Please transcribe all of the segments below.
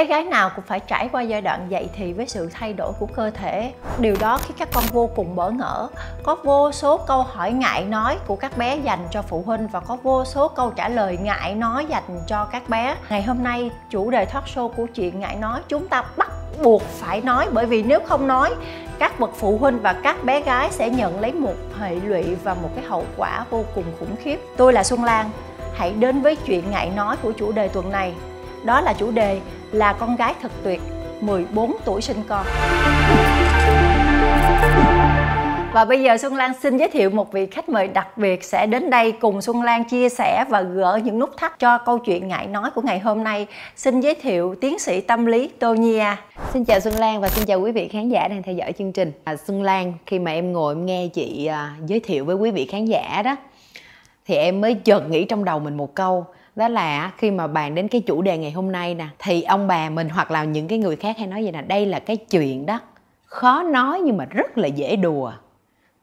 bé gái nào cũng phải trải qua giai đoạn dậy thì với sự thay đổi của cơ thể. Điều đó khiến các con vô cùng bỡ ngỡ. Có vô số câu hỏi ngại nói của các bé dành cho phụ huynh và có vô số câu trả lời ngại nói dành cho các bé. Ngày hôm nay, chủ đề thoát show của chuyện ngại nói chúng ta bắt buộc phải nói bởi vì nếu không nói, các bậc phụ huynh và các bé gái sẽ nhận lấy một hệ lụy và một cái hậu quả vô cùng khủng khiếp. Tôi là xuân lan. Hãy đến với chuyện ngại nói của chủ đề tuần này đó là chủ đề là con gái thật tuyệt 14 tuổi sinh con và bây giờ Xuân Lan xin giới thiệu một vị khách mời đặc biệt sẽ đến đây cùng Xuân Lan chia sẻ và gỡ những nút thắt cho câu chuyện ngại nói của ngày hôm nay. Xin giới thiệu tiến sĩ tâm lý Tô Nia. Xin chào Xuân Lan và xin chào quý vị khán giả đang theo dõi chương trình. À, Xuân Lan khi mà em ngồi em nghe chị à, giới thiệu với quý vị khán giả đó thì em mới chợt nghĩ trong đầu mình một câu đó là khi mà bàn đến cái chủ đề ngày hôm nay nè, thì ông bà mình hoặc là những cái người khác hay nói vậy nè, đây là cái chuyện đó. Khó nói nhưng mà rất là dễ đùa.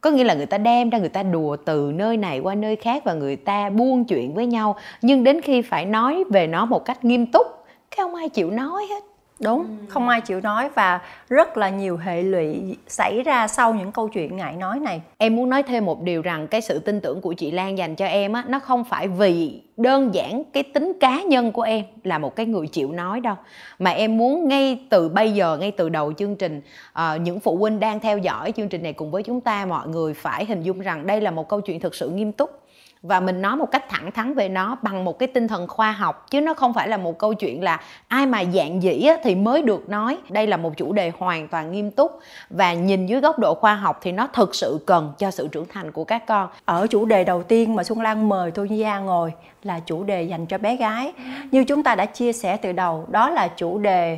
Có nghĩa là người ta đem ra người ta đùa từ nơi này qua nơi khác và người ta buôn chuyện với nhau. Nhưng đến khi phải nói về nó một cách nghiêm túc, cái không ai chịu nói hết? Đúng ừ. không ai chịu nói và rất là nhiều hệ lụy xảy ra sau những câu chuyện ngại nói này em muốn nói thêm một điều rằng cái sự tin tưởng của chị Lan dành cho em á nó không phải vì đơn giản cái tính cá nhân của em là một cái người chịu nói đâu mà em muốn ngay từ bây giờ ngay từ đầu chương trình uh, những phụ huynh đang theo dõi chương trình này cùng với chúng ta mọi người phải hình dung rằng đây là một câu chuyện thực sự nghiêm túc và mình nói một cách thẳng thắn về nó bằng một cái tinh thần khoa học, chứ nó không phải là một câu chuyện là ai mà dạng dĩ thì mới được nói. Đây là một chủ đề hoàn toàn nghiêm túc và nhìn dưới góc độ khoa học thì nó thực sự cần cho sự trưởng thành của các con. Ở chủ đề đầu tiên mà xuân lan mời tôi gia ngồi là chủ đề dành cho bé gái. Như chúng ta đã chia sẻ từ đầu, đó là chủ đề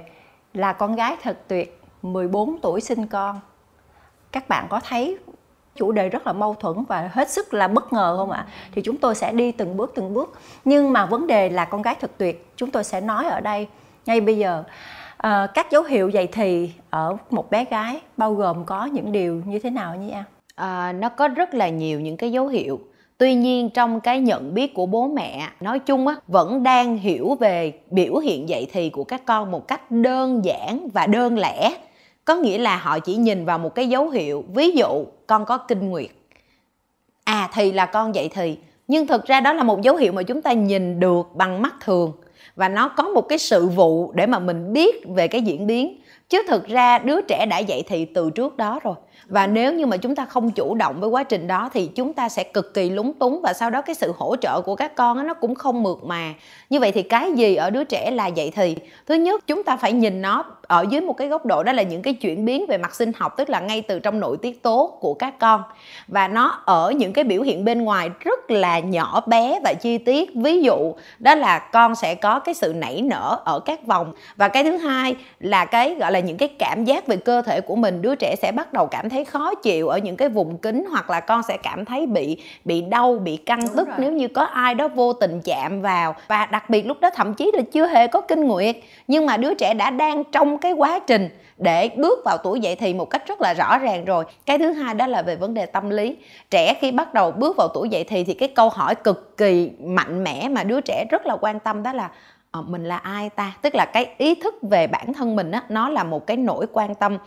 là con gái thật tuyệt 14 tuổi sinh con. Các bạn có thấy chủ đề rất là mâu thuẫn và hết sức là bất ngờ không ạ? Thì chúng tôi sẽ đi từng bước từng bước. Nhưng mà vấn đề là con gái thật tuyệt chúng tôi sẽ nói ở đây ngay bây giờ. À, các dấu hiệu dậy thì ở một bé gái bao gồm có những điều như thế nào nhỉ em? À, nó có rất là nhiều những cái dấu hiệu. Tuy nhiên trong cái nhận biết của bố mẹ nói chung á vẫn đang hiểu về biểu hiện dậy thì của các con một cách đơn giản và đơn lẻ có nghĩa là họ chỉ nhìn vào một cái dấu hiệu, ví dụ con có kinh nguyệt. À thì là con dậy thì. Nhưng thực ra đó là một dấu hiệu mà chúng ta nhìn được bằng mắt thường. Và nó có một cái sự vụ để mà mình biết về cái diễn biến. Chứ thực ra đứa trẻ đã dậy thì từ trước đó rồi và nếu như mà chúng ta không chủ động với quá trình đó thì chúng ta sẽ cực kỳ lúng túng và sau đó cái sự hỗ trợ của các con nó cũng không mượt mà. Như vậy thì cái gì ở đứa trẻ là vậy thì? Thứ nhất, chúng ta phải nhìn nó ở dưới một cái góc độ đó là những cái chuyển biến về mặt sinh học, tức là ngay từ trong nội tiết tố của các con. Và nó ở những cái biểu hiện bên ngoài rất là nhỏ bé và chi tiết. Ví dụ, đó là con sẽ có cái sự nảy nở ở các vòng. Và cái thứ hai là cái, gọi là, những cái cảm giác về cơ thể của mình, đứa trẻ sẽ bắt đầu cảm thấy khó chịu ở những cái vùng kính hoặc là con sẽ cảm thấy bị bị đau bị căng Đúng tức rồi. nếu như có ai đó vô tình chạm vào. Và đặc biệt lúc đó thậm chí là chưa hề có kinh nguyệt. Nhưng mà đứa trẻ đã đang trong cái quá trình để bước vào tuổi dậy thì một cách rất là rõ ràng rồi. Cái thứ hai đó là về vấn đề tâm lý. Trẻ khi bắt đầu bước vào tuổi dậy thì thì cái câu hỏi cực kỳ mạnh mẽ mà đứa trẻ rất là quan tâm đó là ờ, mình là ai ta? Tức là cái ý thức về bản thân mình á nó là một cái nỗi quan tâm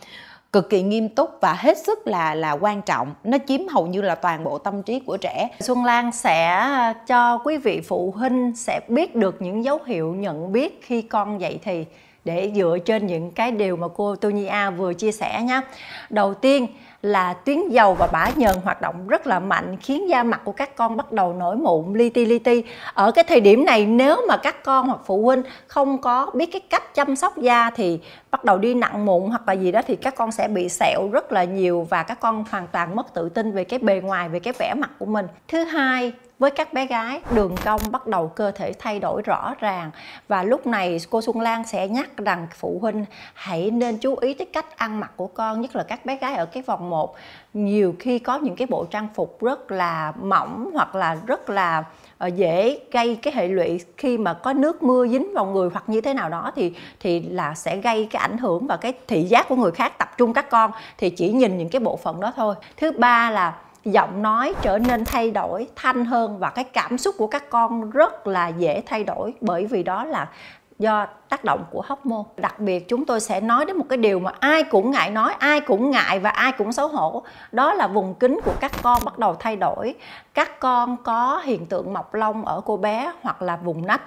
cực kỳ nghiêm túc và hết sức là là quan trọng nó chiếm hầu như là toàn bộ tâm trí của trẻ Xuân Lan sẽ à, cho quý vị phụ huynh sẽ biết được những dấu hiệu nhận biết khi con dậy thì, để dựa trên những cái điều mà cô Tonya vừa chia sẻ nhé. Đầu tiên là tuyến dầu và bã nhờn hoạt động rất là mạnh, khiến da mặt của các con bắt đầu nổi mụn, li ti li ti. Ở cái thời điểm này, nếu mà các con hoặc phụ huynh không có biết cái cách chăm sóc da thì bắt đầu đi nặng mụn hoặc là gì đó thì các con sẽ bị sẹo rất là nhiều và các con hoàn toàn mất tự tin về cái bề ngoài, về cái vẻ mặt của mình. Thứ hai với các bé gái, đường cong bắt đầu cơ thể thay đổi rõ ràng. Và lúc này, cô Xuân Lan sẽ nhắc rằng phụ huynh hãy nên chú ý tới cách ăn mặc của con, nhất là các bé gái ở cái vòng 1 nhiều khi có những cái bộ trang phục rất là mỏng hoặc là rất là ờ, dễ gây cái hệ lụy. Khi mà có nước mưa dính vào người hoặc như thế nào đó thì thì là sẽ gây cái ảnh hưởng và cái thị giác của người khác tập trung các con. Thì chỉ nhìn những cái bộ phận đó thôi. Thứ ba là giọng nói trở nên thay đổi thanh hơn và cái cảm xúc của các con rất là dễ thay đổi bởi vì đó là do tác động của hormone. Đặc biệt chúng tôi sẽ nói đến một cái điều mà ai cũng ngại nói, ai cũng ngại và ai cũng xấu hổ. Đó là vùng kính của các con bắt đầu thay đổi. Các con có hiện tượng mọc lông ở cô bé hoặc là vùng nách,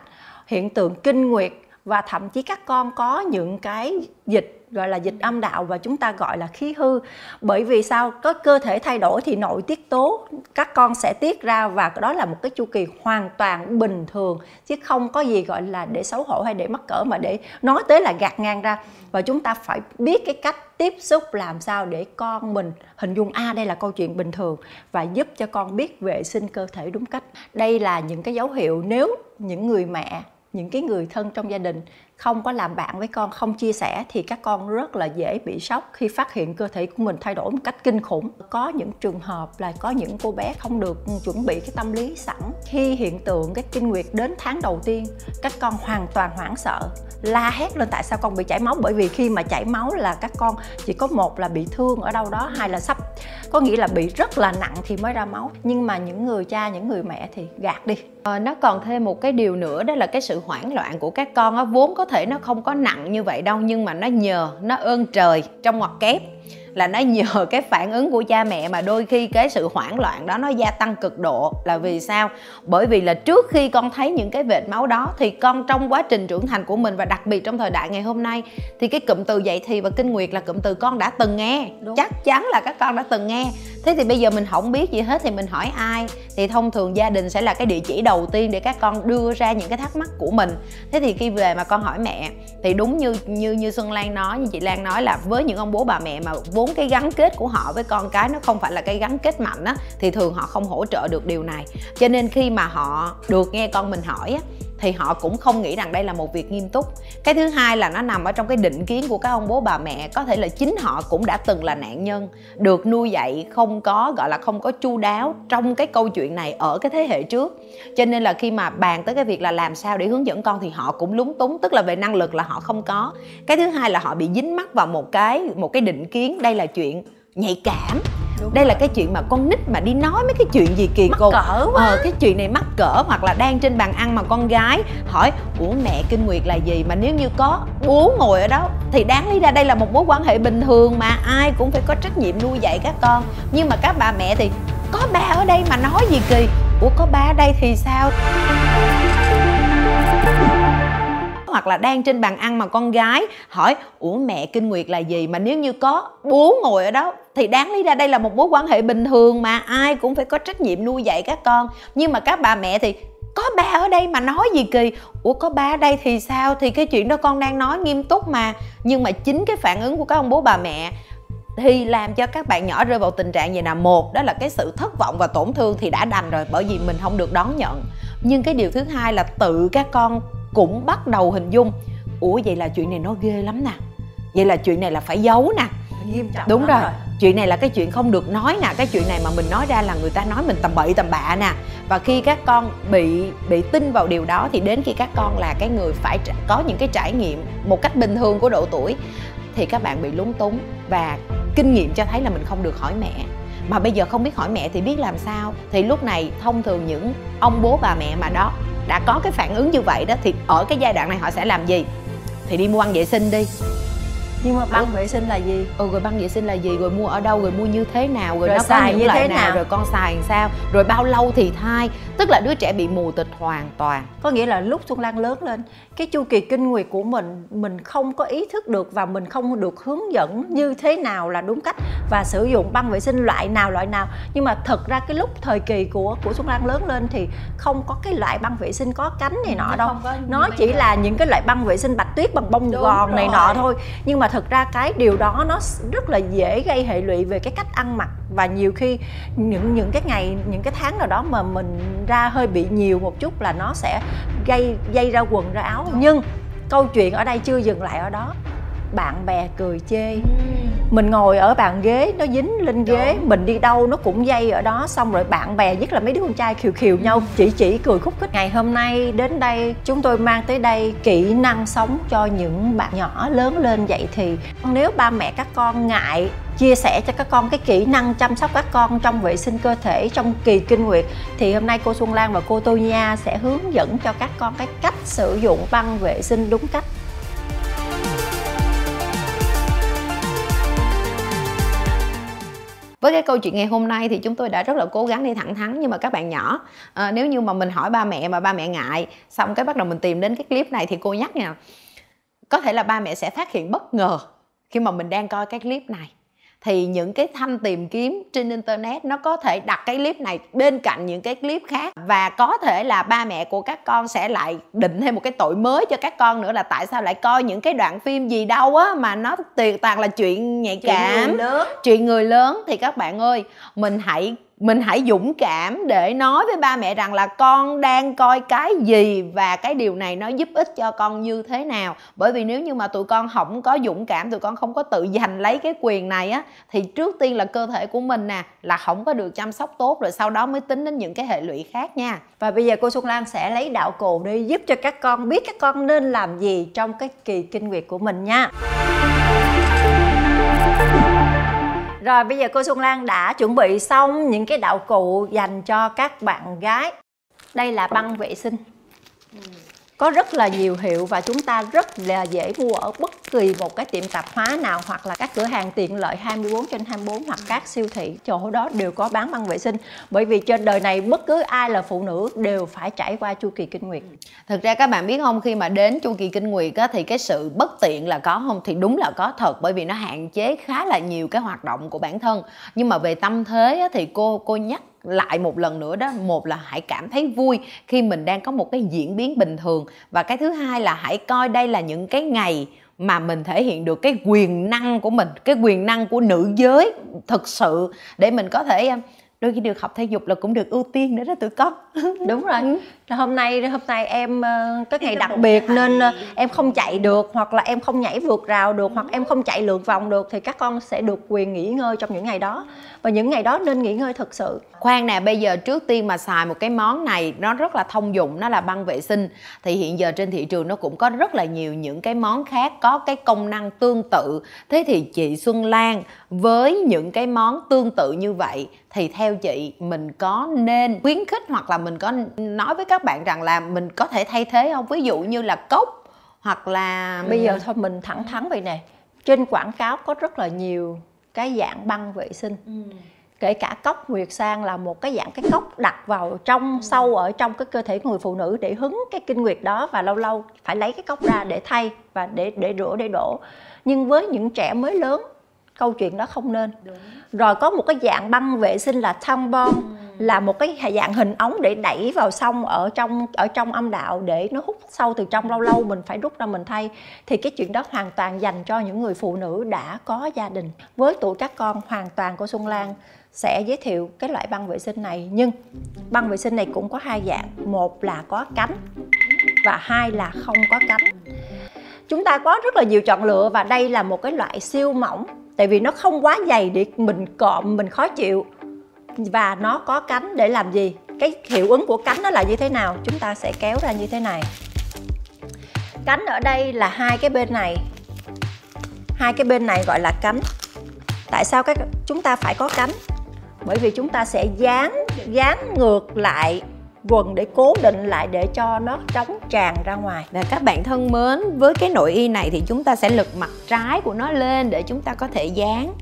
hiện tượng kinh nguyệt và thậm chí các con có những cái dịch gọi là dịch âm đạo và chúng ta gọi là khí hư. Bởi vì sao? Có cơ thể thay đổi thì nội tiết tố các con sẽ tiết ra và đó là một cái chu kỳ hoàn toàn bình thường chứ không có gì gọi là để xấu hổ hay để mắc cỡ mà để nói tới là gạt ngang ra. Và chúng ta phải biết cái cách tiếp xúc làm sao để con mình hình dung a à, đây là câu chuyện bình thường và giúp cho con biết vệ sinh cơ thể đúng cách. Đây là những cái dấu hiệu nếu những người mẹ những cái người thân trong gia đình không có làm bạn với con, không chia sẻ thì các con rất là dễ bị sốc khi phát hiện cơ thể của mình thay đổi một cách kinh khủng. Có những trường hợp là có những cô bé không được chuẩn bị cái tâm lý sẵn. Khi hiện tượng cái kinh nguyệt đến tháng đầu tiên, các con hoàn toàn hoảng sợ, la hét lên tại sao con bị chảy máu. Bởi vì khi mà chảy máu là các con chỉ có một là bị thương ở đâu đó, hai là sắp, có nghĩa là bị rất là nặng thì mới ra máu. Nhưng mà những người cha, những người mẹ thì gạt đi à, nó còn thêm một cái điều nữa đó là cái sự hoảng loạn của các con á. Vốn có thể nó không có nặng như vậy đâu nhưng mà nó nhờ nó ơn trời trong ngoặc kép là nó nhờ cái phản ứng của cha mẹ mà đôi khi cái sự hoảng loạn đó nó gia tăng cực độ. Là vì sao? Bởi vì là trước khi con thấy những cái vệt máu đó thì con trong quá trình trưởng thành của mình và đặc biệt trong thời đại ngày hôm nay thì cái cụm từ dậy thì và kinh nguyệt là cụm từ con đã từng nghe. Đúng. chắc chắn là các con đã từng nghe. Thế thì bây giờ mình không biết gì hết thì mình hỏi ai? Thì thông thường gia đình sẽ là cái địa chỉ đầu tiên để các con đưa ra những cái thắc mắc của mình. Thế thì khi về mà con hỏi mẹ thì đúng như như như xuân lan nói như chị lan nói là với những ông bố bà mẹ mà vốn cái gắn kết của họ với con cái, nó không phải là cái gắn kết mạnh á, thì thường họ không hỗ trợ được điều này. Cho nên khi mà họ được nghe con mình hỏi á thì họ cũng không nghĩ rằng đây là một việc nghiêm túc. Cái thứ hai là nó nằm ở trong cái định kiến của các ông bố bà mẹ, có thể là chính họ cũng đã từng là nạn nhân, được nuôi dạy không có, gọi là không có chu đáo trong cái câu chuyện này ở cái thế hệ trước. Cho nên là khi mà bàn tới cái việc là làm sao để hướng dẫn con thì họ cũng lúng túng, tức là về năng lực là họ không có. Cái thứ hai là họ bị dính mắc vào một cái một cái định kiến, đây là chuyện nhạy cảm. Đúng đây rồi. là cái chuyện mà con nít mà đi nói mấy cái chuyện gì kỳ cục. cỡ quá. Ờ, cái chuyện này mắc cỡ hoặc là đang trên bàn ăn mà con gái hỏi ủa mẹ kinh nguyệt là gì? Mà nếu như có bố ngồi ở đó thì đáng lý ra đây là một mối quan hệ bình thường mà ai cũng phải có trách nhiệm nuôi dạy các con. Nhưng mà các bà mẹ thì có ba ở đây mà nói gì kỳ? Ủa có ba ở đây thì sao? Hoặc là đang trên bàn ăn mà con gái hỏi ủa mẹ kinh nguyệt là gì? Mà nếu như có bố ngồi ở đó thì đáng lý ra đây là một mối quan hệ bình thường mà ai cũng phải có trách nhiệm nuôi dạy các con. Nhưng mà các bà mẹ thì có ba ở đây mà nói gì kỳ? Ủa có ba ở đây thì sao? Thì cái chuyện đó con đang nói nghiêm túc mà. Nhưng mà chính cái phản ứng của các ông bố bà mẹ thì làm cho các bạn nhỏ rơi vào tình trạng gì nào một đó là cái sự thất vọng và tổn thương thì đã đành rồi bởi vì mình không được đón nhận. Nhưng cái điều thứ hai là tự các con cũng bắt đầu hình dung ủa vậy là chuyện này nó ghê lắm nè. Vậy là chuyện này là phải giấu nè. Nghiêm trọng đúng rồi. rồi chuyện này là cái chuyện không được nói nè, cái chuyện này mà mình nói ra là người ta nói mình tầm bậy tầm bạ nè. Và khi các con bị bị tin vào điều đó thì đến khi các con là cái người phải có những cái trải nghiệm một cách bình thường của độ tuổi thì các bạn bị lúng túng và kinh nghiệm cho thấy là mình không được hỏi mẹ. Mà bây giờ không biết hỏi mẹ thì biết làm sao? Thì lúc này thông thường những ông bố bà mẹ mà đó đã có cái phản ứng như vậy đó thì ở cái giai đoạn này họ sẽ làm gì? Thì đi mua ăn vệ sinh đi nhưng mà băng vệ sinh là gì? Ừ rồi băng vệ sinh là gì? Rồi mua ở đâu? Rồi mua như thế nào? Rồi, rồi nó xài có những như loại thế nào? nào? Rồi con xài làm sao? Rồi bao lâu thì thai tức là đứa trẻ bị mù tịch hoàn toàn. Có nghĩa là lúc xuân lan lớn lên cái chu kỳ kinh nguyệt của mình mình không có ý thức được và mình không được hướng dẫn như thế nào là đúng cách và sử dụng băng vệ sinh loại nào loại nào. Nhưng mà thật ra cái lúc thời kỳ của của xuân lan lớn lên thì không có cái loại băng vệ sinh có cánh này nọ đâu. nó chỉ là những cái loại băng vệ sinh bạch tuyết bằng bông Đúng gòn rồi. này nọ thôi. Nhưng mà thực ra cái điều đó nó rất là dễ gây hệ lụy về cái cách ăn mặc. Và nhiều khi những những cái ngày những cái tháng nào đó mà mình ra hơi bị nhiều một chút là nó sẽ gây dây ra quần ra áo. Nhưng câu chuyện ở đây chưa dừng lại ở đó bạn bè cười chê. Mình ngồi ở bàn ghế nó dính lên ghế mình đi đâu nó cũng dây ở đó. Xong rồi bạn bè nhất là mấy đứa con trai khiều khiều nhau chỉ chỉ cười khúc khích. Ngày hôm nay đến đây chúng tôi mang tới đây kỹ năng sống cho những bạn nhỏ lớn lên vậy thì nếu ba mẹ các con ngại chia sẻ cho các con cái kỹ năng chăm sóc các con trong vệ sinh cơ thể trong kỳ kinh nguyệt thì hôm nay cô Xuân Lan và cô Tô Nha sẽ hướng dẫn cho các con cái cách sử dụng băng vệ sinh đúng cách với cái câu chuyện ngày hôm nay thì chúng tôi đã rất là cố gắng đi thẳng thắn nhưng mà các bạn nhỏ. À, nếu như mà mình hỏi ba mẹ mà ba mẹ ngại xong cái bắt đầu mình tìm đến cái clip này thì cô nhắc nha có thể là ba mẹ sẽ phát hiện bất ngờ khi mà mình đang coi cái clip này thì những cái thanh tìm kiếm trên internet nó có thể đặt cái clip này bên cạnh những cái clip khác. Và có thể là ba mẹ của các con sẽ lại định thêm một cái tội mới cho các con nữa là tại sao lại coi những cái đoạn phim gì đâu á mà nó tuyệt toàn là chuyện nhạy cảm chuyện người lớn, chuyện người lớn. Thì các bạn ơi mình hãy mình hãy dũng cảm để nói với ba mẹ rằng là con đang coi cái gì và cái điều này nó giúp ích cho con như thế nào. Bởi vì nếu như mà tụi con không có dũng cảm, tụi con không có tự giành lấy cái quyền này á, thì trước tiên là cơ thể của mình nè, là không có được chăm sóc tốt, rồi sau đó mới tính đến những cái hệ lụy khác nha. Và bây giờ cô Xuân Lan sẽ lấy đạo cụ đi giúp cho các con biết các con nên làm gì trong cái kỳ kinh nguyệt của mình nha rồi, bây giờ cô Xuân Lan đã chuẩn bị xong những cái đạo cụ dành cho các bạn gái. Đây là băng vệ sinh ừ có rất là nhiều hiệu và chúng ta rất là dễ mua ở bất kỳ một cái tiệm tạp hóa nào hoặc là các cửa hàng tiện lợi 24 trên 24 hoặc các siêu thị chỗ đó đều có bán băng vệ sinh. Bởi vì trên đời này bất cứ ai là phụ nữ đều phải trải qua chu kỳ kinh nguyệt. Thực ra các bạn biết không khi mà đến chu kỳ kinh nguyệt á, thì cái sự bất tiện là có không? Thì đúng là có thật bởi vì nó hạn chế khá là nhiều cái hoạt động của bản thân. Nhưng mà về tâm thế á, thì cô cô nhắc lại một lần nữa đó một là hãy cảm thấy vui khi mình đang có một cái diễn biến bình thường. Và cái thứ hai là hãy coi đây là những cái ngày mà mình thể hiện được cái quyền năng của mình cái quyền năng của nữ giới thực sự để mình có thể đôi khi được học thể dục là cũng được ưu tiên nữa đó tụi con. Đúng rồi. Ừ. hôm nay hôm nay em ờ, có ngày đặc biệt nên ờ, em không chạy được hoặc là em không nhảy vượt rào được hoặc em không chạy lượt vòng được thì các con sẽ được quyền nghỉ ngơi trong những ngày đó và những ngày đó nên nghỉ ngơi thực sự. Khoan nè bây giờ trước tiên mà xài một cái món này nó rất là thông dụng nó là băng vệ sinh. Thì hiện giờ trên thị trường nó cũng có rất là nhiều những cái món khác có cái công năng tương tự. Thế thì chị Xuân Lan với những cái món tương tự như vậy thì theo chị mình có nên khuyến khích hoặc là mình có nói với các bạn rằng là mình có thể thay thế không? Ví dụ như là cốc hoặc là bây giờ thôi mình thẳng thắn vậy nè. Trên quảng cáo có rất là nhiều cái dạng băng vệ sinh ừ. kể cả cốc nguyệt sang là một cái dạng cái cốc đặt vào trong ừ. sâu ở trong cái cơ thể người phụ nữ để hứng cái kinh nguyệt đó và lâu lâu phải lấy cái cốc ra để thay và để để rửa để đổ nhưng với những trẻ mới lớn câu chuyện đó không nên Đúng. rồi có một cái dạng băng vệ sinh là tampon ừ là một cái dạng hình ống để đẩy vào xong ở trong ở trong âm đạo để nó hút sâu từ trong lâu lâu, mình phải rút ra mình thay. Thì cái chuyện đó hoàn toàn dành cho những người phụ nữ đã có gia đình. Với tuổi các con, hoàn toàn của Xuân Lan sẽ giới thiệu cái loại băng vệ sinh này. Nhưng băng vệ sinh này cũng có hai dạng. Một là có cánh và hai là không có cánh chúng ta có rất là nhiều chọn lựa và đây là một cái loại siêu mỏng, tại vì nó không quá dày để mình cọm mình khó chịu và nó có cánh để làm gì? Cái hiệu ứng của cánh nó là như thế nào? Chúng ta sẽ kéo ra như thế này. Cánh ở đây là hai cái bên này. Hai cái bên này gọi là cánh. Tại sao các chúng ta phải có cánh? Bởi vì chúng ta sẽ dán dán ngược lại quần để cố định lại để cho nó trống tràn ra ngoài. Và các bạn thân mến, với cái nội y này thì chúng ta sẽ lật mặt trái của nó lên để chúng ta có thể dán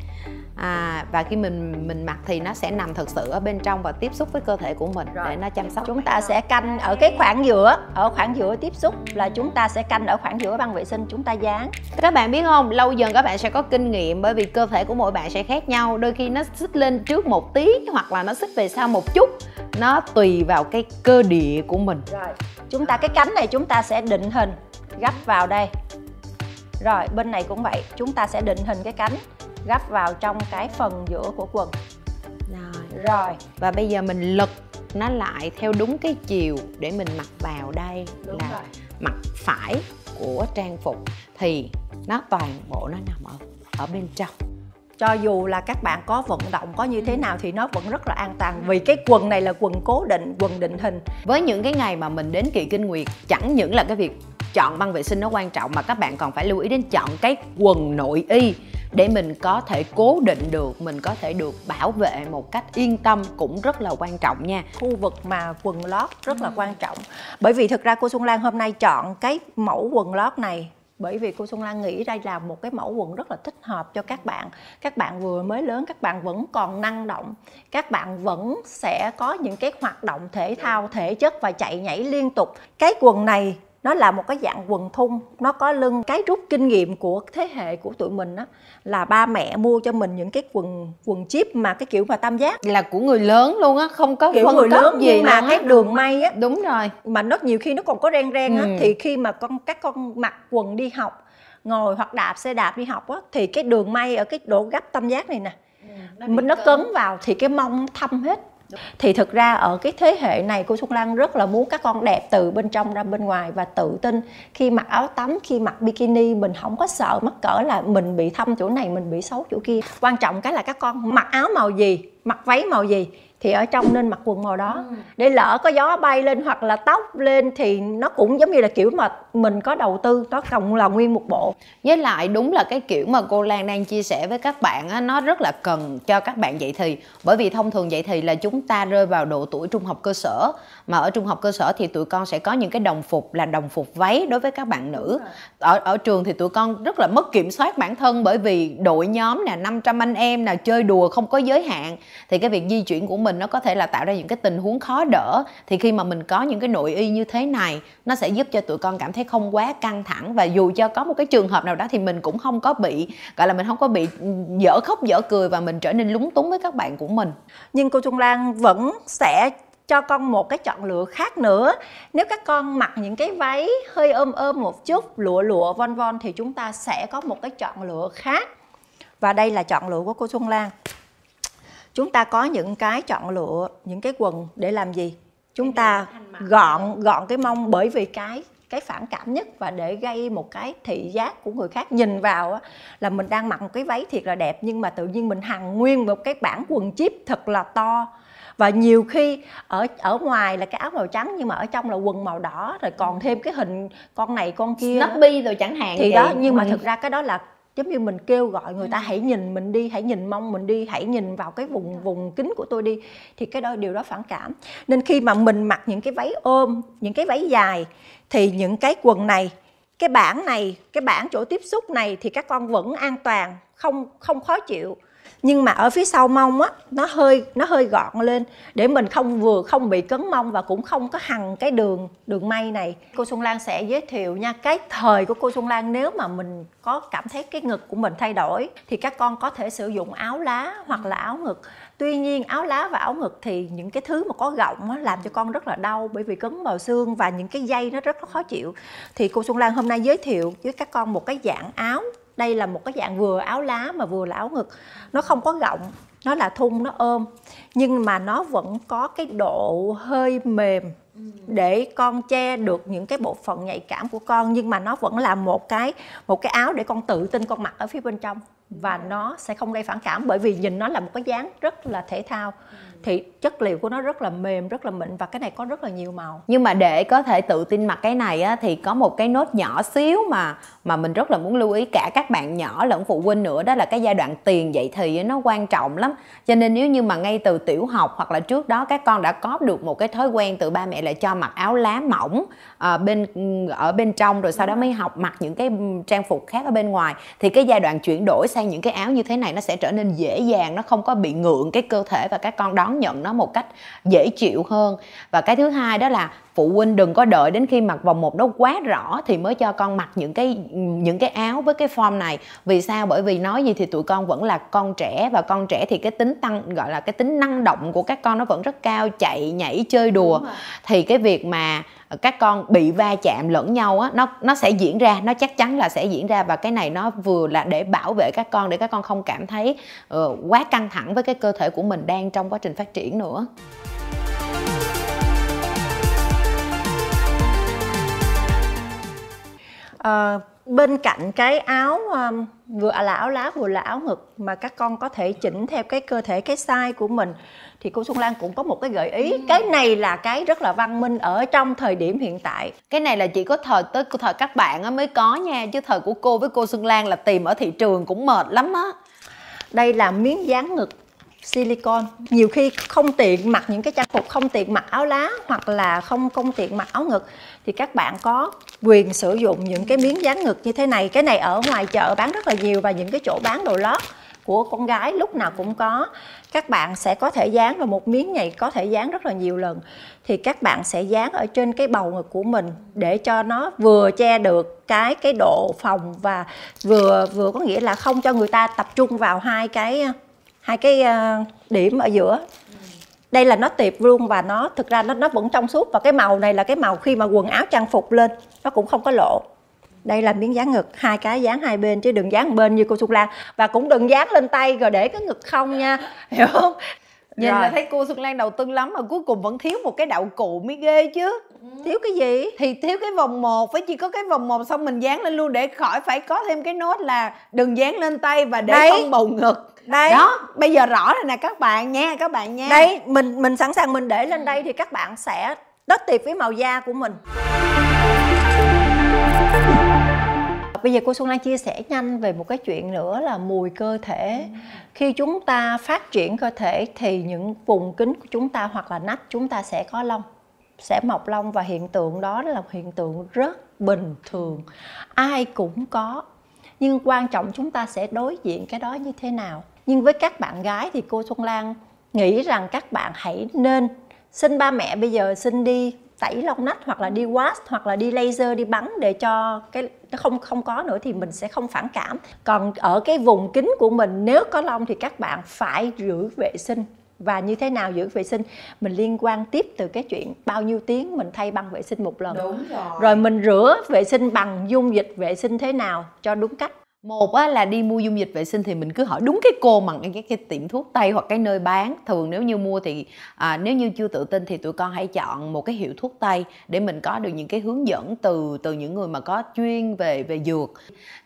à, và khi mình mình mặc thì nó sẽ nằm thực sự ở bên trong và tiếp xúc với cơ thể của mình Rồi. để nó chăm sóc chúng ta sẽ canh ở cái khoảng giữa ở khoảng giữa tiếp xúc là chúng ta sẽ canh ở khoảng giữa băng vệ sinh chúng ta dán. Các bạn biết không lâu dần các bạn sẽ có kinh nghiệm bởi vì cơ thể của mỗi bạn sẽ khác nhau. Đôi khi nó xích lên trước một tí hoặc là nó xích về sau một chút. Nó tùy vào cái cơ địa của mình. Rồi. Chúng ta cái cánh này chúng ta sẽ định hình gấp vào đây rồi bên này cũng vậy. Chúng ta sẽ định hình cái cánh gấp vào trong cái phần giữa của quần. Rồi. Rồi. Và bây giờ mình lật nó lại theo đúng cái chiều để mình mặc vào đây đúng là rồi. mặt phải của trang phục. Thì nó toàn bộ nó nằm ở ở bên trong cho dù là các bạn có vận động có như thế nào thì nó vẫn rất là an toàn. Vì cái quần này là quần cố định quần định hình. Với những cái ngày mà mình đến kỳ kinh nguyệt chẳng những là cái việc chọn băng vệ sinh nó quan trọng mà các bạn còn phải lưu ý đến chọn cái quần nội y để mình có thể cố định được mình có thể được bảo vệ một cách yên tâm cũng rất là quan trọng nha. Khu vực mà quần lót rất là quan trọng. Bởi vì thực ra cô Xuân Lan hôm nay chọn cái mẫu quần lót này bởi vì cô Xuân Lan nghĩ đây là một cái mẫu quần rất là thích hợp cho các bạn. Các bạn vừa mới lớn, các bạn vẫn còn năng động. Các bạn vẫn sẽ có những cái hoạt động thể thao, thể chất và chạy nhảy liên tục. Cái quần này nó là một cái dạng quần thun. Nó có lưng. Cái rút kinh nghiệm của thế hệ của tụi mình á là ba mẹ mua cho mình những cái quần quần chip mà cái kiểu mà tam giác. Là của người lớn luôn á không có kiểu phân người lớn gì nhưng mà cái á. đường may á đúng rồi. mà nó nhiều khi nó còn có ren ren á Ừ. thì khi mà con các con mặc quần đi học ngồi hoặc đạp xe đạp đi học á thì cái đường may ở cái độ gấp tam giác này nè mình nó cấn vào thì cái mông thâm hết thì thực ra ở cái thế hệ này cô Xuân Lan rất là muốn các con đẹp từ bên trong ra bên ngoài và tự tin. Khi mặc áo tắm, khi mặc bikini, mình không có sợ mắc cỡ là mình bị thâm chỗ này, mình bị xấu chỗ kia. Quan trọng cái là các con mặc áo màu gì, mặc váy màu gì thì ở trong nên mặc quần màu đó. Để lỡ có gió bay lên hoặc là tóc lên thì nó cũng giống như là kiểu mà mình có đầu tư nó cộng là nguyên một bộ. Với lại đúng là cái kiểu mà cô Lan đang chia sẻ với các bạn á, nó rất là cần cho các bạn dậy thì. Bởi vì thông thường dậy thì là chúng ta rơi vào độ tuổi trung học cơ sở. Mà ở trung học cơ sở thì tụi con sẽ có những cái đồng phục là đồng phục váy đối với các bạn nữ. Ở ở trường thì tụi con rất là mất kiểm soát bản thân bởi vì đội nhóm nè 500 anh em nè chơi đùa không có giới hạn. Thì cái việc di chuyển của mình nó có thể là tạo ra những cái tình huống khó đỡ, thì khi mà mình có những cái nội y như thế này, nó sẽ giúp cho tụi con cảm thấy không quá căng thẳng. Và dù cho có một cái trường hợp nào đó thì mình cũng không có bị, gọi là mình không có bị ừ, dở khóc, dở cười và mình trở nên lúng túng với các bạn của mình. Nhưng cô Trung Lan vẫn sẽ cho con một cái chọn lựa khác nữa. Nếu các con mặc những cái váy hơi ôm ôm một chút, lụa lụa, von von thì chúng ta sẽ có một cái chọn lựa khác. Và đây là chọn lựa của cô Xuân Lan chúng ta có những cái chọn lựa những cái quần để làm gì chúng ta gọn gọn cái mông bởi vì cái cái phản cảm nhất và để gây một cái thị giác của người khác nhìn vào á, là mình đang mặc một cái váy thiệt là đẹp nhưng mà tự nhiên mình hằng nguyên một cái bản quần chip thật là to và nhiều khi ở ở ngoài là cái áo màu trắng nhưng mà ở trong là quần màu đỏ rồi còn thêm cái hình con này con kia. Snoopy rồi chẳng hạn thì vậy. đó nhưng mà thực ra cái đó là giống như mình kêu gọi người ta hãy nhìn mình đi hãy nhìn mông mình đi hãy nhìn vào cái vùng vùng kính của tôi đi thì cái đó điều đó phản cảm. Nên khi mà mình mặc những cái váy ôm những cái váy dài thì những cái quần này cái bảng này cái bảng chỗ tiếp xúc này thì các con vẫn an toàn không không khó chịu nhưng mà ở phía sau mông á nó hơi nó hơi gọn lên để mình không vừa không bị cấn mông và cũng không có hằn cái đường đường may này. Cô Xuân Lan sẽ giới thiệu nha cái thời của cô Xuân Lan nếu mà mình có cảm thấy cái ngực của mình thay đổi thì các con có thể sử dụng áo lá hoặc là áo ngực. Tuy nhiên áo lá và áo ngực thì những cái thứ mà có gọng á, làm cho con rất là đau bởi vì cấn vào xương và những cái dây nó rất là khó chịu. Thì cô Xuân Lan hôm nay giới thiệu với các con một cái dạng áo đây là một cái dạng vừa áo lá mà vừa là áo ngực. Nó không có gọng nó là thun nó ôm. Nhưng mà nó vẫn có cái độ hơi mềm để con che được những cái bộ phận nhạy cảm của con. Nhưng mà nó vẫn là một cái một cái áo để con tự tin con mặc ở phía bên trong. Và nó sẽ không gây phản cảm bởi vì nhìn nó là một cái dáng rất là thể thao. Thì chất liệu của nó rất là mềm rất là mịn và cái này có rất là nhiều màu. Nhưng mà để có thể tự tin mặc cái này á, thì có một cái nốt nhỏ xíu mà mà mình rất là muốn lưu ý cả các bạn nhỏ lẫn phụ huynh nữa. Đó là cái giai đoạn tiền dậy thì nó quan trọng lắm cho nên nếu như mà ngay từ tiểu học hoặc là trước đó các con đã có được một cái thói quen từ ba mẹ là cho mặc áo lá mỏng à, bên ở bên trong rồi sau đó mới học mặc những cái trang phục khác ở bên ngoài thì cái giai đoạn chuyển đổi sang những cái áo như thế này nó sẽ trở nên dễ dàng nó không có bị ngượng cái cơ thể và các con đón nhận nó một cách dễ chịu hơn. Và cái thứ hai đó là phụ huynh đừng có đợi đến khi mặc vòng một nó quá rõ thì mới cho con mặc những cái những cái áo với cái form này. Vì sao? Bởi vì nói gì thì tụi con vẫn là con trẻ và con trẻ thì cái tính tăng gọi là cái tính năng động của các con nó vẫn rất cao chạy nhảy chơi đùa. Thì cái việc mà các con bị va chạm lẫn nhau á nó nó sẽ diễn ra nó chắc chắn là sẽ diễn ra và cái này nó vừa là để bảo vệ các con để các con không cảm thấy uh, quá căng thẳng với cái cơ thể của mình đang trong quá trình phát triển nữa Ờ, bên cạnh cái áo um, vừa là áo lá vừa là áo ngực mà các con có thể chỉnh theo cái cơ thể cái size của mình thì cô Xuân Lan cũng có một cái gợi ý. Ừ. cái này là cái rất là văn minh ở trong thời điểm hiện tại. Cái này là chỉ có thời tới thời các bạn mới có nha chứ thời của cô với cô Xuân Lan là tìm ở thị trường cũng mệt lắm á. Đây là miếng dán ngực silicon. Nhiều khi không tiện mặc những cái trang phục, không tiện mặc áo lá hoặc là không không tiện mặc áo ngực thì các bạn có quyền sử dụng những cái miếng dán ngực như thế này. Cái này ở ngoài chợ bán rất là nhiều và những cái chỗ bán đồ lót của con gái lúc nào cũng có. Các bạn sẽ có thể dán vào một miếng này, có thể dán rất là nhiều lần. Thì các bạn sẽ dán ở trên cái bầu ngực của mình để cho nó vừa che được cái cái độ phòng và vừa vừa có nghĩa là không cho người ta tập trung vào hai cái hai cái ờ, điểm ở giữa. Đây là nó tiệp luôn và nó thực ra nó nó vẫn trong suốt và cái màu này là cái màu khi mà quần áo trang phục lên nó cũng không có lộ. Đây là miếng dán ngực hai cái dán hai bên chứ đừng dán bên như cô Xuân Lan. Và cũng đừng dán lên tay rồi để cái ngực không nha hiểu không? Nhìn rồi. là thấy cô Xuân Lan đầu tư lắm mà cuối cùng vẫn thiếu một cái đạo cụ mới ghê chứ. Thiếu cái gì? Thì thiếu cái vòng một phải chỉ có cái vòng một xong mình dán lên luôn để khỏi phải có thêm cái nốt là đừng dán lên tay và để Đấy. không bầu ngực đây đó bây giờ rõ rồi nè các bạn nha các bạn nha. Đây mình mình sẵn sàng mình để lên đây thì các bạn sẽ đất tiệp với màu da của mình. Bây giờ cô Xuân Lan chia sẻ nhanh về một cái chuyện nữa là mùi cơ thể. Khi chúng ta phát triển cơ thể thì những vùng kính của chúng ta hoặc là nách chúng ta sẽ có lông sẽ mọc lông và hiện tượng đó là hiện tượng rất bình thường. Ai cũng có nhưng quan trọng chúng ta sẽ đối diện cái đó như thế nào nhưng với các bạn gái thì cô Xuân Lan nghĩ rằng các bạn hãy nên xin ba mẹ bây giờ xin đi tẩy lông nách hoặc là đi wash hoặc là đi laser đi bắn để cho cái nó không không có nữa thì mình sẽ không phản cảm. Còn ở cái vùng kính của mình nếu có lông thì các bạn phải giữ vệ sinh. Và như thế nào giữ vệ sinh? Mình liên quan tiếp từ cái chuyện bao nhiêu tiếng mình thay băng vệ sinh một lần. Đúng rồi. rồi mình rửa vệ sinh bằng dung dịch vệ sinh thế nào cho đúng cách một á, là đi mua dung dịch vệ sinh thì mình cứ hỏi đúng cái cô mà cái, cái, cái tiệm thuốc tây hoặc cái nơi bán. Thường nếu như mua thì à, nếu như chưa tự tin thì tụi con hãy chọn một cái hiệu thuốc tây để mình có được những cái hướng dẫn từ từ những người mà có chuyên về về dược.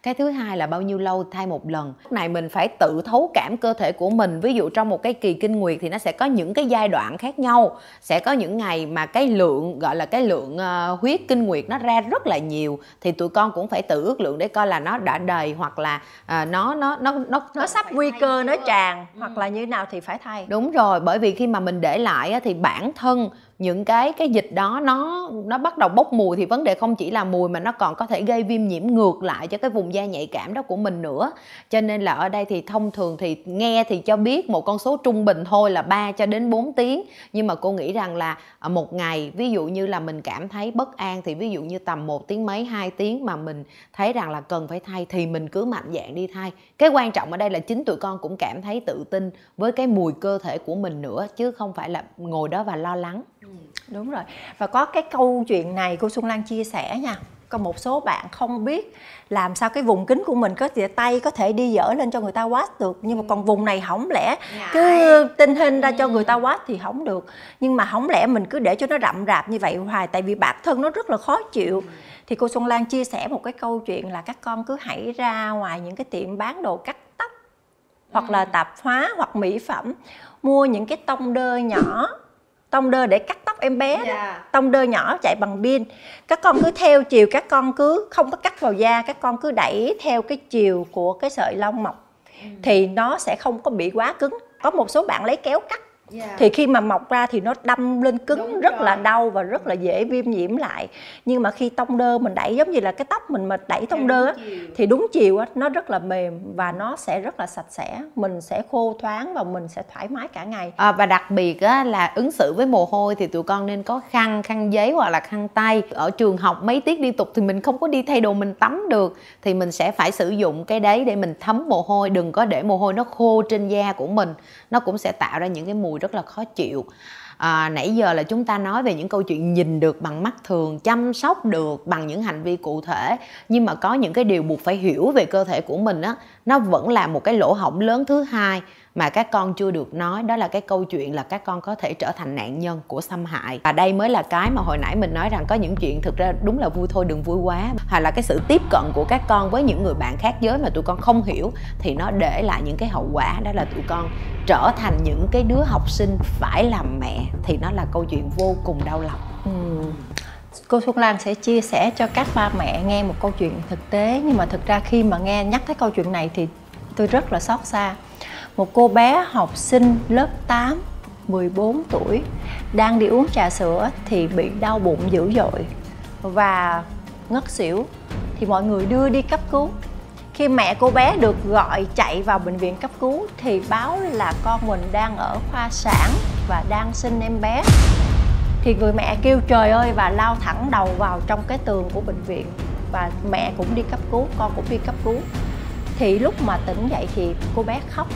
Cái thứ hai là bao nhiêu lâu thay một lần. Lúc này mình phải tự thấu cảm cơ thể của mình. Ví dụ trong một cái kỳ kinh nguyệt thì nó sẽ có những cái giai đoạn khác nhau. Sẽ có những ngày mà cái lượng gọi là cái lượng uh, huyết kinh nguyệt nó ra rất là nhiều thì tụi con cũng phải tự ước lượng để coi là nó đã đầy hoặc hoặc là à, nó nó nó nó nó sắp nguy cơ nó tràn ừ. hoặc là như nào thì phải thay đúng rồi bởi vì khi mà mình để lại á, thì bản thân những cái cái dịch đó nó nó bắt đầu bốc mùi thì vấn đề không chỉ là mùi mà nó còn có thể gây viêm nhiễm ngược lại cho cái vùng da nhạy cảm đó của mình nữa. Cho nên là ở đây thì thông thường thì nghe thì cho biết một con số trung bình thôi là 3 cho đến 4 tiếng. Nhưng mà cô nghĩ rằng là à, một ngày, ví dụ như là mình cảm thấy bất an thì ví dụ như tầm một tiếng mấy, hai tiếng mà mình thấy rằng là cần phải thay thì mình cứ mạnh dạn đi thay. Cái quan trọng ở đây là chính tụi con cũng cảm thấy tự tin với cái mùi cơ thể của mình nữa, chứ không phải là ngồi đó và lo lắng đúng rồi. Và có cái câu chuyện này cô xuân lan chia sẻ nha. Có một số bạn không biết làm sao cái vùng kính của mình có thể tay có thể đi dở lên cho người ta wash được. Nhưng mà còn vùng này hỏng lẽ. Cứ tinh hình ra cho người ta wash thì không được. Nhưng mà hỏng lẽ mình cứ để cho nó rậm rạp như vậy hoài tại vì bản thân nó rất là khó chịu. Thì cô Xuân Lan chia sẻ một cái câu chuyện là các con cứ hãy ra ngoài những cái tiệm bán đồ cắt tóc hoặc là tạp hóa hoặc mỹ phẩm mua những cái tông đơ nhỏ tông đơ để cắt tóc em bé yeah. Dạ. tông đơ nhỏ chạy bằng pin các con cứ theo chiều các con cứ không có cắt vào da các con cứ đẩy theo cái chiều của cái sợi lông mọc ừ. thì nó sẽ không có bị quá cứng có một số bạn lấy kéo cắt yeah. thì khi mà mọc ra thì nó đâm lên cứng Đúng rất rồi. là đau và rất là dễ viêm nhiễm lại. Nhưng mà khi tông đơ mình đẩy giống như là cái tóc mình mà đẩy tông đơ á, thì đúng chiều á, nó rất là mềm và nó sẽ rất là sạch sẽ. Mình sẽ khô thoáng và mình sẽ thoải mái cả ngày. À, và đặc biệt á, là ứng xử với mồ hôi thì tụi con nên có khăn khăn giấy hoặc là khăn tay. Ở trường học mấy tiết liên tục thì mình không có đi thay đồ mình tắm được thì mình sẽ phải sử dụng cái đấy để mình thấm mồ hôi. Đừng có để mồ hôi nó khô trên da của mình. Nó cũng sẽ tạo ra những cái mùi rất là khó chịu. À, nãy giờ là chúng ta nói về những câu chuyện nhìn được bằng mắt thường chăm sóc được bằng những hành vi cụ thể. Nhưng mà có những cái điều buộc phải hiểu về cơ thể của mình á nó vẫn là một cái lỗ hổng lớn thứ hai mà các con chưa được nói, đó là cái câu chuyện là các con có thể trở thành nạn nhân của xâm hại. Và đây mới là cái mà hồi nãy mình nói rằng có những chuyện thực ra đúng là vui thôi, đừng vui quá. Hoặc là cái sự tiếp cận của các con với những người bạn khác giới mà tụi con không hiểu, thì nó để lại những cái hậu quả. Đó là tụi con trở thành những cái đứa học sinh phải làm mẹ, thì nó là câu chuyện vô cùng đau lòng. Ừ. Cô Xuân Lan sẽ chia sẻ cho các ba mẹ nghe một câu chuyện thực tế, nhưng mà thực ra khi mà nghe nhắc tới câu chuyện này thì tôi rất là xót xa một cô bé học sinh lớp 8 14 tuổi, đang đi uống trà sữa thì bị đau bụng dữ dội và ngất xỉu. Thì mọi người đưa đi cấp cứu. Khi mẹ cô bé được gọi chạy vào bệnh viện cấp cứu thì báo là con mình đang ở khoa sản và đang sinh em bé. Thì người mẹ kêu, trời ơi, và lao thẳng đầu vào trong cái tường của bệnh viện. Và mẹ cũng đi cấp cứu, con cũng đi cấp cứu. Thì lúc mà tỉnh dậy thì cô bé khóc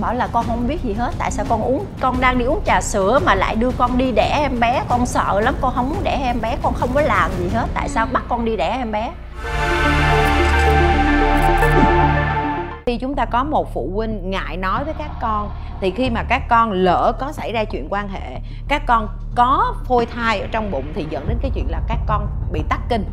bảo là con không biết gì hết, tại sao con uống? Con đang đi uống trà sữa mà lại đưa con đi đẻ em bé. Con sợ lắm, con không muốn đẻ em bé, con không có làm gì hết. Tại sao bắt con đi đẻ em bé? Khi chúng ta có một phụ huynh ngại nói với các con, thì khi mà các con lỡ có xảy ra chuyện quan hệ, các con có phôi thai ở trong bụng thì dẫn đến cái chuyện là các con bị tắc kinh.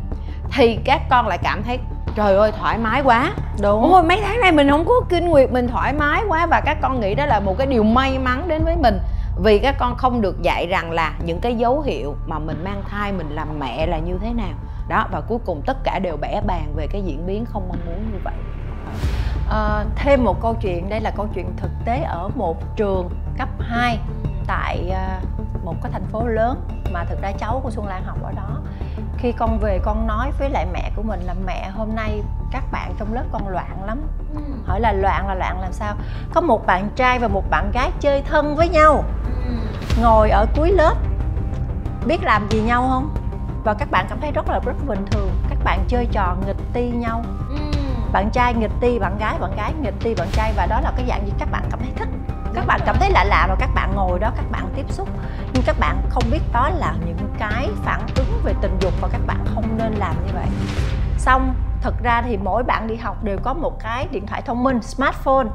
Thì các con lại cảm thấy trời ơi thoải mái quá. Đúng. Ôi mấy tháng nay mình không có kinh nguyệt mình thoải mái quá và các con nghĩ đó là một cái điều may mắn đến với mình. Vì các con không được dạy rằng là những cái dấu hiệu mà mình mang thai mình làm mẹ là như thế nào. Đó và cuối cùng tất cả đều bẻ bàn về cái diễn biến không mong muốn như vậy. À, thêm một câu chuyện đây là câu chuyện thực tế ở một trường cấp 2 tại à, một cái thành phố lớn mà thực ra cháu của Xuân Lan học ở đó khi con về con nói với lại mẹ của mình là mẹ hôm nay các bạn trong lớp con loạn lắm ừ. hỏi là loạn là loạn làm sao có một bạn trai và một bạn gái chơi thân với nhau ừ. ngồi ở cuối lớp biết làm gì nhau không và các bạn cảm thấy rất là rất bình thường các bạn chơi trò nghịch ti nhau ừ bạn trai nghịch ti bạn gái bạn gái nghịch ti bạn trai, và đó là cái dạng gì các bạn cảm thấy thích. Các bạn cảm thấy lạ lạ và các bạn ngồi đó, các bạn tiếp xúc. Nhưng các bạn không biết đó là những cái phản ứng về tình dục và các bạn không nên làm như vậy xong thực ra thì mỗi bạn đi học đều có một cái điện thoại thông minh, smartphone.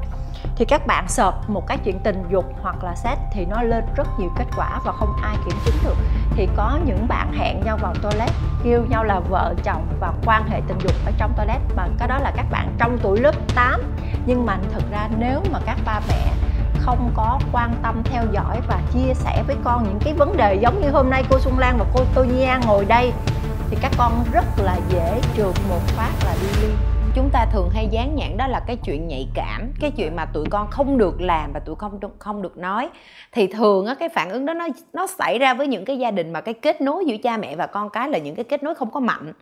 Thì các bạn sợp một cái chuyện tình dục hoặc là sex thì nó lên rất nhiều kết quả và không ai kiểm chứng được. Thì có những bạn hẹn nhau vào toilet, kêu nhau là vợ, chồng và quan hệ tình dục ở trong toilet. Mà cái đó là các bạn trong tuổi lớp 8 nhưng mà thực ra nếu mà các ba mẹ không có quan tâm theo dõi và chia sẻ với con những cái vấn đề giống như hôm nay cô Xuân Lan và cô Tô Nhi An ngồi đây thì các con rất là dễ trượt một phát là đi ly chúng ta thường hay dán nhãn đó là cái chuyện nhạy cảm cái chuyện mà tụi con không được làm và tụi con không được nói. Thì thường á cái phản ứng đó nó nó xảy ra với những cái gia đình mà cái kết nối giữa cha mẹ và con cái là những cái kết nối không có mạnh.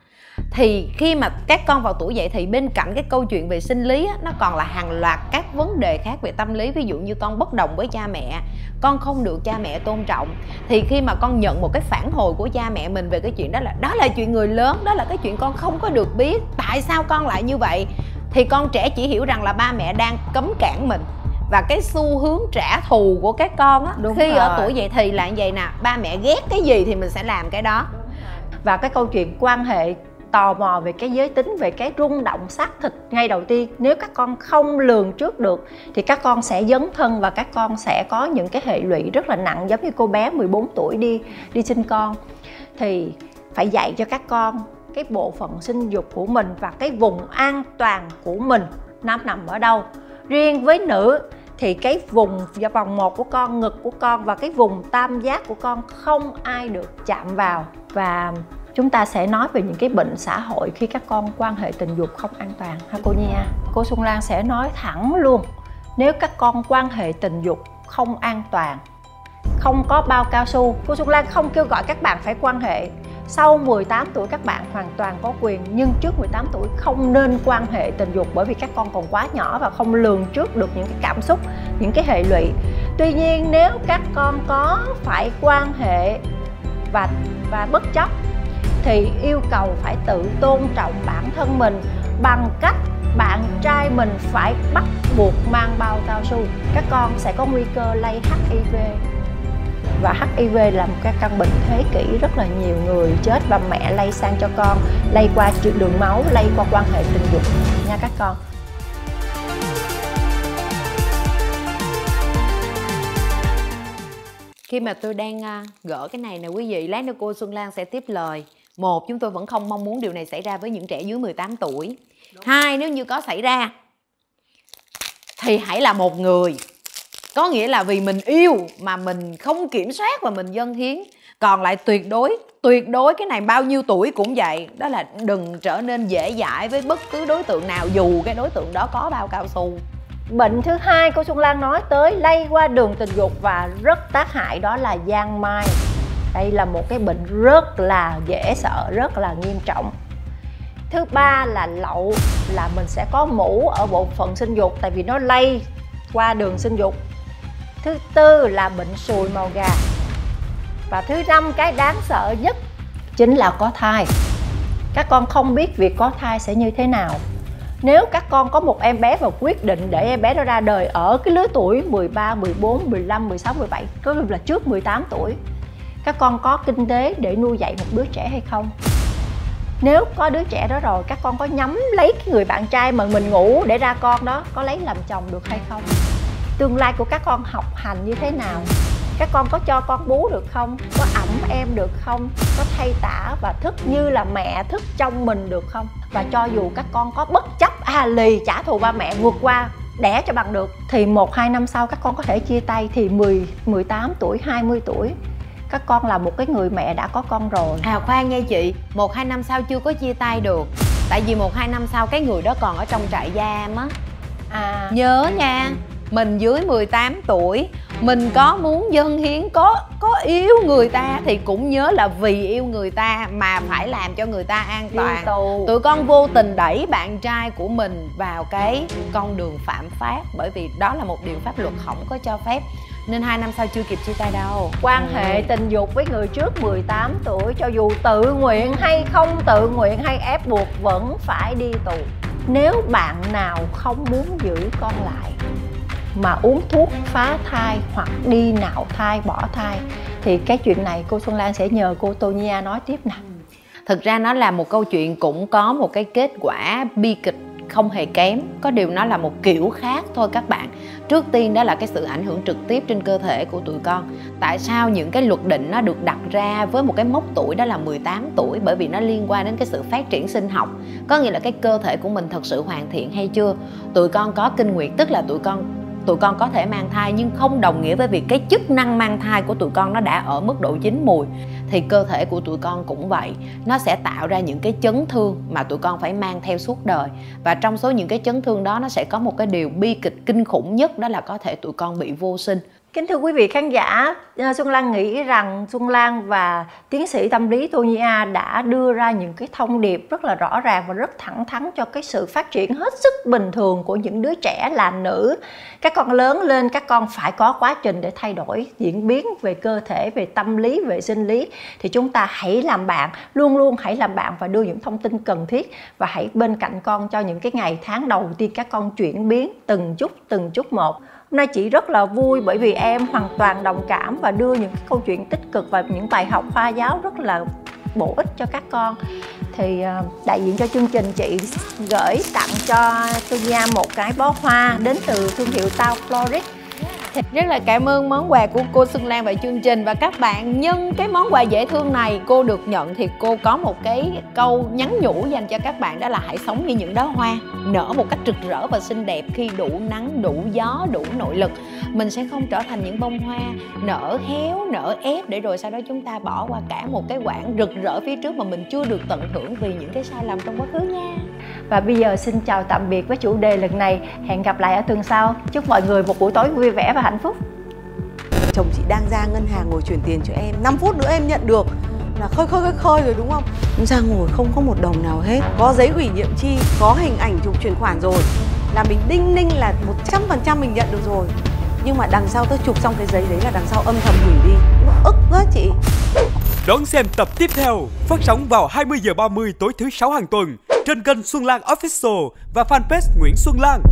Thì khi mà các con vào tuổi dậy thì bên cạnh cái câu chuyện về sinh lý á, nó còn là hàng loạt các vấn đề khác về tâm lý. Ví dụ như con bất đồng với cha mẹ con không được cha mẹ tôn trọng thì khi mà con nhận một cái phản hồi của cha mẹ mình về cái chuyện đó là đó là chuyện người lớn đó là cái chuyện con không có được biết tại sao con lại như vậy thì con trẻ chỉ hiểu rằng là ba mẹ đang cấm cản mình và cái xu hướng trả thù của các con á Đúng khi rồi. ở tuổi dậy thì là như vậy nè ba mẹ ghét cái gì thì mình sẽ làm cái đó và cái câu chuyện quan hệ tò mò về cái giới tính, về cái rung động xác thịt ngay đầu tiên. Nếu các con không lường trước được, thì các con sẽ dấn thân và các con sẽ có những cái hệ lụy rất là nặng, giống như cô bé 14 tuổi đi đi sinh con. Thì phải dạy cho các con cái bộ phận sinh dục của mình và cái vùng an toàn của mình. Nằm nằm ở đâu? Riêng với nữ thì cái vùng vòng một của con, ngực của con và cái vùng tam giác của con không ai được chạm vào. Và chúng ta sẽ nói về những cái bệnh xã hội khi các con quan hệ tình dục không an toàn ha cô Nha à? cô Xuân Lan sẽ nói thẳng luôn, nếu các con quan hệ tình dục không an toàn, không có bao cao su, cô Xuân Lan không kêu gọi các bạn phải quan hệ. Sau 18 tuổi các bạn hoàn toàn có quyền, nhưng trước 18 tuổi không nên quan hệ tình dục bởi vì các con còn quá nhỏ và không lường trước được những cái cảm xúc, những cái hệ lụy. Tuy nhiên, nếu các con có phải quan hệ và và bất chấp thì yêu cầu phải tự tôn trọng bản thân mình bằng cách bạn trai mình phải bắt buộc mang bao cao su. Các con sẽ có nguy cơ lây HIV và HIV là một cái căn bệnh thế kỷ, rất là nhiều người chết và mẹ lây sang cho con, lây qua đường máu, lây qua quan hệ tình dục. Nha các con. Khi mà tôi đang à, gỡ cái này nè, quý vị, lát nữa cô Xuân Lan sẽ tiếp lời một chúng tôi vẫn không mong muốn điều này xảy ra với những trẻ dưới 18 tuổi. Đúng. hai nếu như có xảy ra thì hãy là một người. Có nghĩa là vì mình yêu mà mình không kiểm soát và mình dâng hiến. Còn lại tuyệt đối tuyệt đối cái này bao nhiêu tuổi cũng vậy. Đó là đừng trở nên dễ dãi với bất cứ đối tượng nào dù cái đối tượng đó có bao cao su. Bệnh thứ hai cô Xuân Lan nói tới lây qua đường tình dục và rất tác hại đó là giang mai đây là một cái bệnh rất là dễ sợ rất là nghiêm trọng. Thứ ba là lậu là mình sẽ có mũ ở bộ phận sinh dục tại vì nó lây qua đường sinh dục. Thứ tư là bệnh sùi màu gà. Và thứ năm cái đáng sợ nhất chính là có thai. Các con không biết việc có thai sẽ như thế nào. Nếu các con có một em bé và quyết định để em bé đó ra đời ở cái lứa tuổi 13, 14, 15, 16, 17 có là trước 18 tuổi các con có kinh tế để nuôi dạy một đứa trẻ hay không? Nếu có đứa trẻ đó rồi các con có nhắm lấy cái người bạn trai mà mình ngủ để ra con đó có lấy làm chồng được hay không? Tương lai của các con học hành như thế nào? Các con có cho con bú được không? Có ẩm em được không? Có thay tả và thức như là mẹ thức trong mình được không? Và cho dù các con có bất chấp à lì trả thù ba mẹ vượt qua đẻ cho bằng được thì một hai năm sau các con có thể chia tay thì 10, 18 tuổi, 20 tuổi các con là một cái người mẹ đã có con rồi. À khoan nghe chị một hai năm sau chưa có chia tay được. Tại vì một hai năm sau cái người đó còn ở trong trại giam á. À. Nhớ nha mình dưới 18 tuổi mình có muốn dân hiến có có yêu người ta thì cũng nhớ là vì yêu người ta mà phải làm cho người ta an toàn. tụi con vô tình đẩy bạn trai của mình vào cái con đường phạm pháp bởi vì đó là một điều pháp luật không có cho phép nên hai năm sau chưa kịp chia tay đâu. Quan ừ. hệ tình dục với người trước 18 tuổi cho dù tự nguyện hay không tự nguyện hay ép buộc vẫn phải đi tù. Nếu bạn nào không muốn giữ con lại mà uống thuốc phá thai hoặc đi nạo thai bỏ thai thì cái chuyện này cô Xuân Lan sẽ nhờ cô Tonya nói tiếp nè. Thực ra nó là một câu chuyện cũng có một cái kết quả bi kịch không hề kém, có điều nó là một kiểu khác thôi các bạn. Trước tiên đó là cái sự ảnh hưởng trực tiếp trên cơ thể của tụi con. Tại sao những cái luật định nó được đặt ra với một cái mốc tuổi đó là 18 tuổi? Bởi vì nó liên quan đến cái sự phát triển sinh học. Có nghĩa là cái cơ thể của mình thật sự hoàn thiện hay chưa? Tụi con có kinh nguyệt, tức là tụi con tụi con có thể mang thai nhưng không đồng nghĩa với việc cái chức năng mang thai của tụi con nó đã ở mức độ chín mùi, thì cơ thể của tụi con cũng vậy. Nó sẽ tạo ra những cái chấn thương mà tụi con phải mang theo suốt đời. Và trong số những cái chấn thương đó, nó sẽ có một cái điều bi kịch kinh khủng nhất, đó là có thể tụi con bị vô sinh. Kính thưa quý vị khán giả, à, Xuân Lan nghĩ rằng Xuân Lan và tiến sĩ tâm lý Tonya đã đưa ra những cái thông điệp rất là rõ ràng và rất thẳng thắn cho cái sự phát triển hết sức bình thường của những đứa trẻ là nữ. Các con lớn lên các con phải có quá trình để thay đổi diễn biến về cơ thể, về tâm lý, về sinh lý. Thì chúng ta hãy làm bạn, luôn luôn hãy làm bạn và đưa những thông tin cần thiết. Và hãy bên cạnh con cho những cái ngày tháng đầu tiên các con chuyển biến từng chút từng chút một hôm nay chị rất là vui bởi vì em hoàn toàn đồng cảm và đưa những câu chuyện tích cực và những bài học khoa giáo rất là bổ ích cho các con. Thì ờ, đại diện cho chương trình chị gửi tặng cho Tunya một cái bó hoa đến từ thương hiệu Tao Florist rất là cảm ơn món quà của cô Xuân Lan và chương trình. Và các bạn, nhân cái món quà dễ thương này, cô được nhận thì cô có một cái câu nhắn nhủ dành cho các bạn, đó là hãy sống như những đóa hoa, nở một cách rực rỡ và xinh đẹp khi đủ nắng, đủ gió, đủ nội lực. Mình sẽ không trở thành những bông hoa nở héo, nở ép để rồi sau đó chúng ta bỏ qua cả một cái quãng rực rỡ phía trước mà mình chưa được tận hưởng vì những cái sai lầm trong quá khứ nha. Và bây giờ xin chào tạm biệt với chủ đề lần này. Hẹn gặp lại ở tuần sau. Chúc mọi người một buổi tối vui vẻ và hạnh phúc. Chồng chị đang ra ngân hàng ngồi chuyển tiền cho em 5 phút nữa em nhận được. Là khơi khơi khơi khơi rồi đúng không? Ra ngồi không có một đồng nào hết. Có giấy ủy nhiệm chi có hình ảnh chụp chuyển khoản rồi. Là mình đinh ninh là một trăm phần trăm mình nhận được rồi. Nhưng mà đằng sau tôi chụp xong cái giấy đấy là đằng sau âm thầm hủy đi. Nó ức quá chị. Đón xem tập tiếp theo phát sóng vào 20 giờ 30 tối thứ sáu hàng tuần trên kênh Xuân Lan Official và fanpage Nguyễn Xuân Lan.